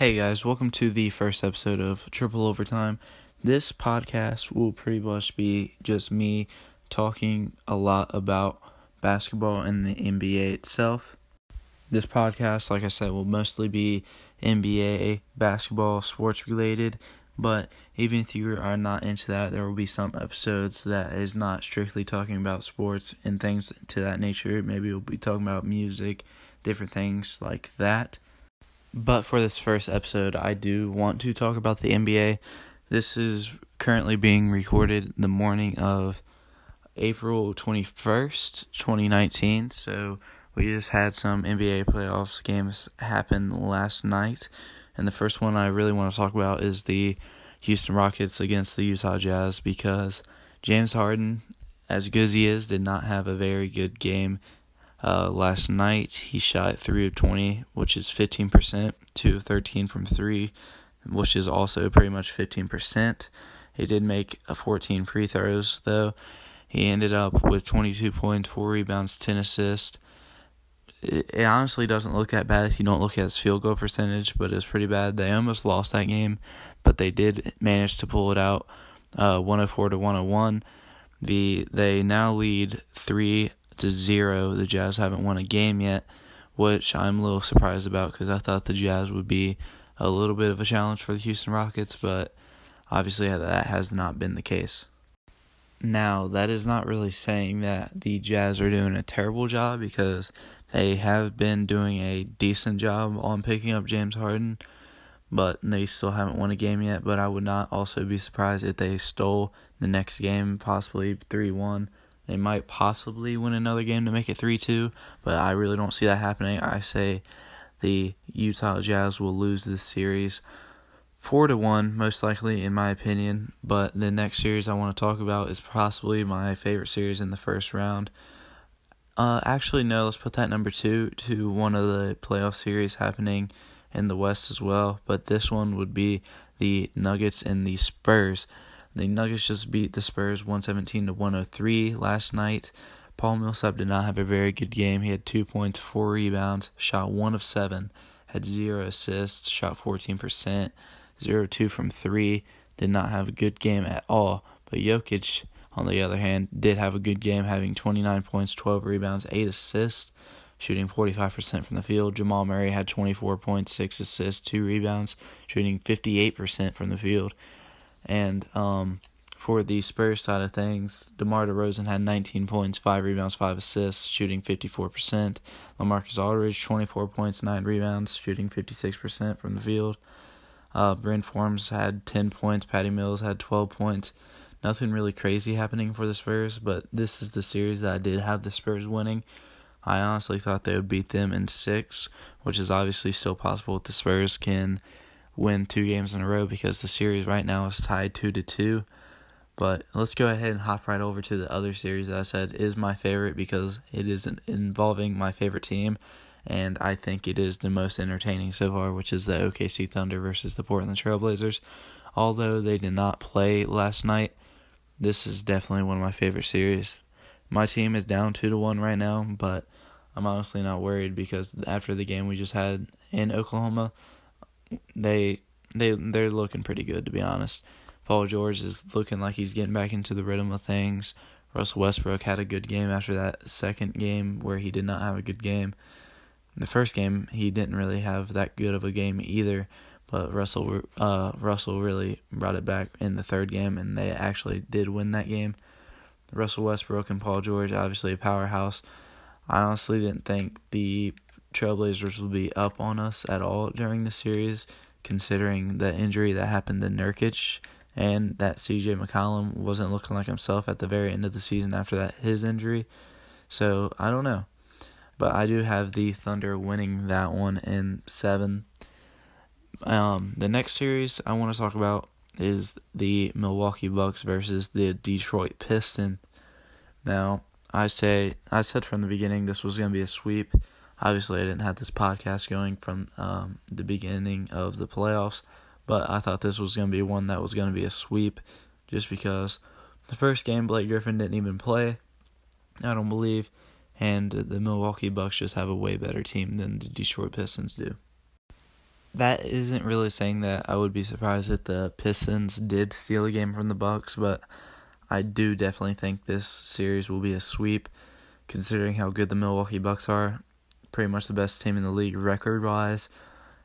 Hey guys, welcome to the first episode of Triple Overtime. This podcast will pretty much be just me talking a lot about basketball and the NBA itself. This podcast, like I said, will mostly be NBA, basketball, sports related, but even if you are not into that, there will be some episodes that is not strictly talking about sports and things to that nature. Maybe we'll be talking about music, different things like that. But for this first episode, I do want to talk about the NBA. This is currently being recorded the morning of April 21st, 2019. So we just had some NBA playoffs games happen last night. And the first one I really want to talk about is the Houston Rockets against the Utah Jazz because James Harden, as good as he is, did not have a very good game uh, last night, he shot 3 of 20, which is 15%, 2 of 13 from 3, which is also pretty much 15%. He did make a 14 free throws, though. He ended up with 22 points, 4 rebounds, 10 assists. It, it honestly doesn't look that bad if you don't look at his field goal percentage, but it's pretty bad. They almost lost that game, but they did manage to pull it out uh, 104 to 101. The they now lead three to zero. The Jazz haven't won a game yet, which I'm a little surprised about because I thought the Jazz would be a little bit of a challenge for the Houston Rockets, but obviously that has not been the case. Now, that is not really saying that the Jazz are doing a terrible job because they have been doing a decent job on picking up James Harden, but they still haven't won a game yet. But I would not also be surprised if they stole the next game, possibly 3 1 they might possibly win another game to make it 3 2, but I really don't see that happening. I say the Utah Jazz will lose this series 4 to 1, most likely, in my opinion. But the next series I want to talk about is possibly my favorite series in the first round. Uh, actually, no, let's put that number two to one of the playoff series happening in the West as well. But this one would be the Nuggets and the Spurs. The Nuggets just beat the Spurs 117 to 103 last night. Paul Millsap did not have a very good game. He had two points, four rebounds, shot one of seven, had zero assists, shot 14%, zero two from three. Did not have a good game at all. But Jokic, on the other hand, did have a good game, having 29 points, 12 rebounds, eight assists, shooting 45% from the field. Jamal Murray had 24 points, six assists, two rebounds, shooting 58% from the field. And um, for the Spurs side of things, DeMar DeRozan had 19 points, 5 rebounds, 5 assists, shooting 54%. LaMarcus Aldridge, 24 points, 9 rebounds, shooting 56% from the field. Uh, Bryn Forbes had 10 points, Patty Mills had 12 points. Nothing really crazy happening for the Spurs, but this is the series that I did have the Spurs winning. I honestly thought they would beat them in six, which is obviously still possible if the Spurs can win two games in a row because the series right now is tied two to two. But let's go ahead and hop right over to the other series that I said is my favorite because it is involving my favorite team, and I think it is the most entertaining so far, which is the OKC Thunder versus the Portland Trailblazers. Although they did not play last night, this is definitely one of my favorite series. My team is down two to one right now, but I'm honestly not worried because after the game we just had in Oklahoma, they they they're looking pretty good to be honest. Paul George is looking like he's getting back into the rhythm of things. Russell Westbrook had a good game after that second game where he did not have a good game. The first game he didn't really have that good of a game either, but Russell uh Russell really brought it back in the third game and they actually did win that game. Russell Westbrook and Paul George obviously a powerhouse. I honestly didn't think the Trailblazers will be up on us at all during the series, considering the injury that happened to Nurkic and that CJ McCollum wasn't looking like himself at the very end of the season after that his injury. So I don't know. But I do have the Thunder winning that one in seven. Um, the next series I want to talk about is the Milwaukee Bucks versus the Detroit Pistons. Now, I say I said from the beginning this was going to be a sweep obviously I didn't have this podcast going from um, the beginning of the playoffs, but I thought this was going to be one that was going to be a sweep just because the first game Blake Griffin didn't even play, I don't believe, and the Milwaukee Bucks just have a way better team than the Detroit Pistons do. that isn't really saying that I would be surprised if the Pistons did steal a game from the Bucks, but I do definitely think this series will be a sweep, considering how good the Milwaukee Bucks are. Pretty much the best team in the league record wise.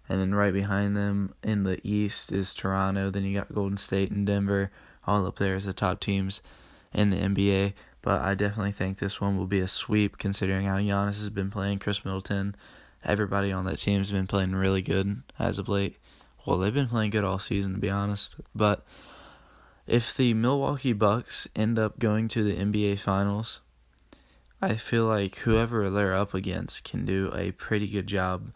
And then right behind them in the East is Toronto. Then you got Golden State and Denver, all up there as the top teams in the NBA. But I definitely think this one will be a sweep, considering how Giannis has been playing, Khris Middleton. Everybody on that team has been playing really good as of late. Well, they've been playing good all season, to be honest. But if the Milwaukee Bucks end up going to the NBA Finals, I feel like whoever they're up against can do a pretty good job.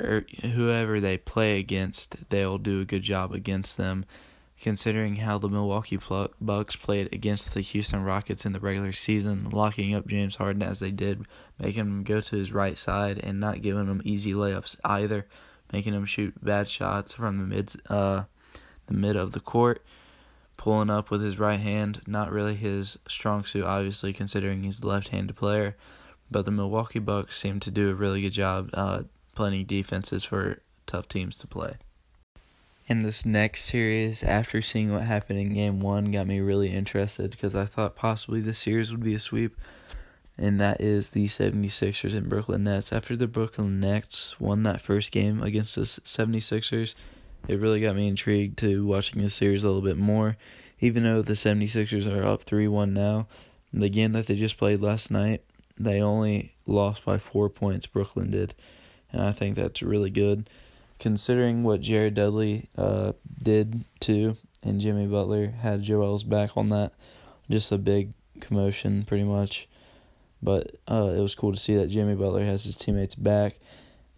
Or whoever they play against, they'll do a good job against them. Considering how the Milwaukee Bucks played against the Houston Rockets in the regular season, locking up James Harden as they did, making him go to his right side and not giving him easy layups either, making him shoot bad shots from the mid, uh, the mid of the court pulling up with his right hand. Not really his strong suit, obviously, considering he's a left handed player. But the Milwaukee Bucks seem to do a really good job uh, playing defenses for tough teams to play. In this next series, after seeing what happened in game one, got me really interested because I thought possibly the series would be a sweep. And that is the 76ers and Brooklyn Nets. After the Brooklyn Nets won that first game against the 76ers, it really got me intrigued to watching the series a little bit more. Even though the 76ers are up 3 1 now, the game that they just played last night, they only lost by four points, Brooklyn did. And I think that's really good. Considering what Jared Dudley uh, did too, and Jimmy Butler had Joel's back on that, just a big commotion pretty much. But uh, it was cool to see that Jimmy Butler has his teammates back.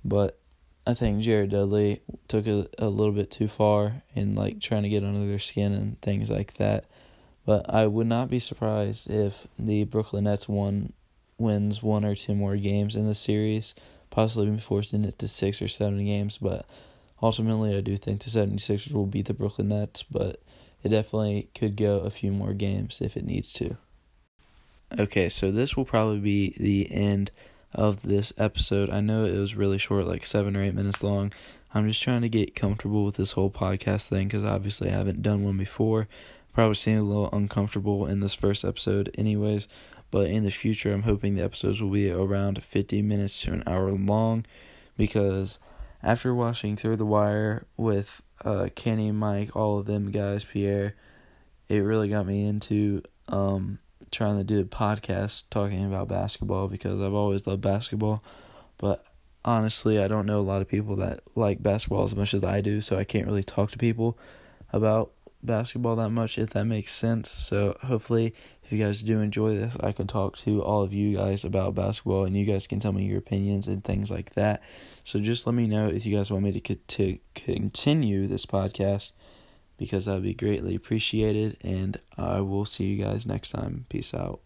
But I think Jared Dudley took it a little bit too far in like trying to get under their skin and things like that. But I would not be surprised if the Brooklyn Nets won wins one or two more games in the series, possibly forcing it to six or seven games. But ultimately, I do think the 76ers will beat the Brooklyn Nets, but it definitely could go a few more games if it needs to. Okay, so this will probably be the end of this episode. I know it was really short, like seven or eight minutes long. I'm just trying to get comfortable with this whole podcast thing because obviously I haven't done one before. Probably seemed a little uncomfortable in this first episode, anyways. But in the future, I'm hoping the episodes will be around 50 minutes to an hour long because after watching Through the Wire with uh, Kenny, Mike, all of them guys, Pierre, it really got me into um, trying to do a podcast talking about basketball because I've always loved basketball. But honestly, I don't know a lot of people that like basketball as much as I do, so I can't really talk to people about basketball that much if that makes sense. So hopefully if you guys do enjoy this, I can talk to all of you guys about basketball and you guys can tell me your opinions and things like that. So just let me know if you guys want me to to continue this podcast because that would be greatly appreciated. And I will see you guys next time. Peace out.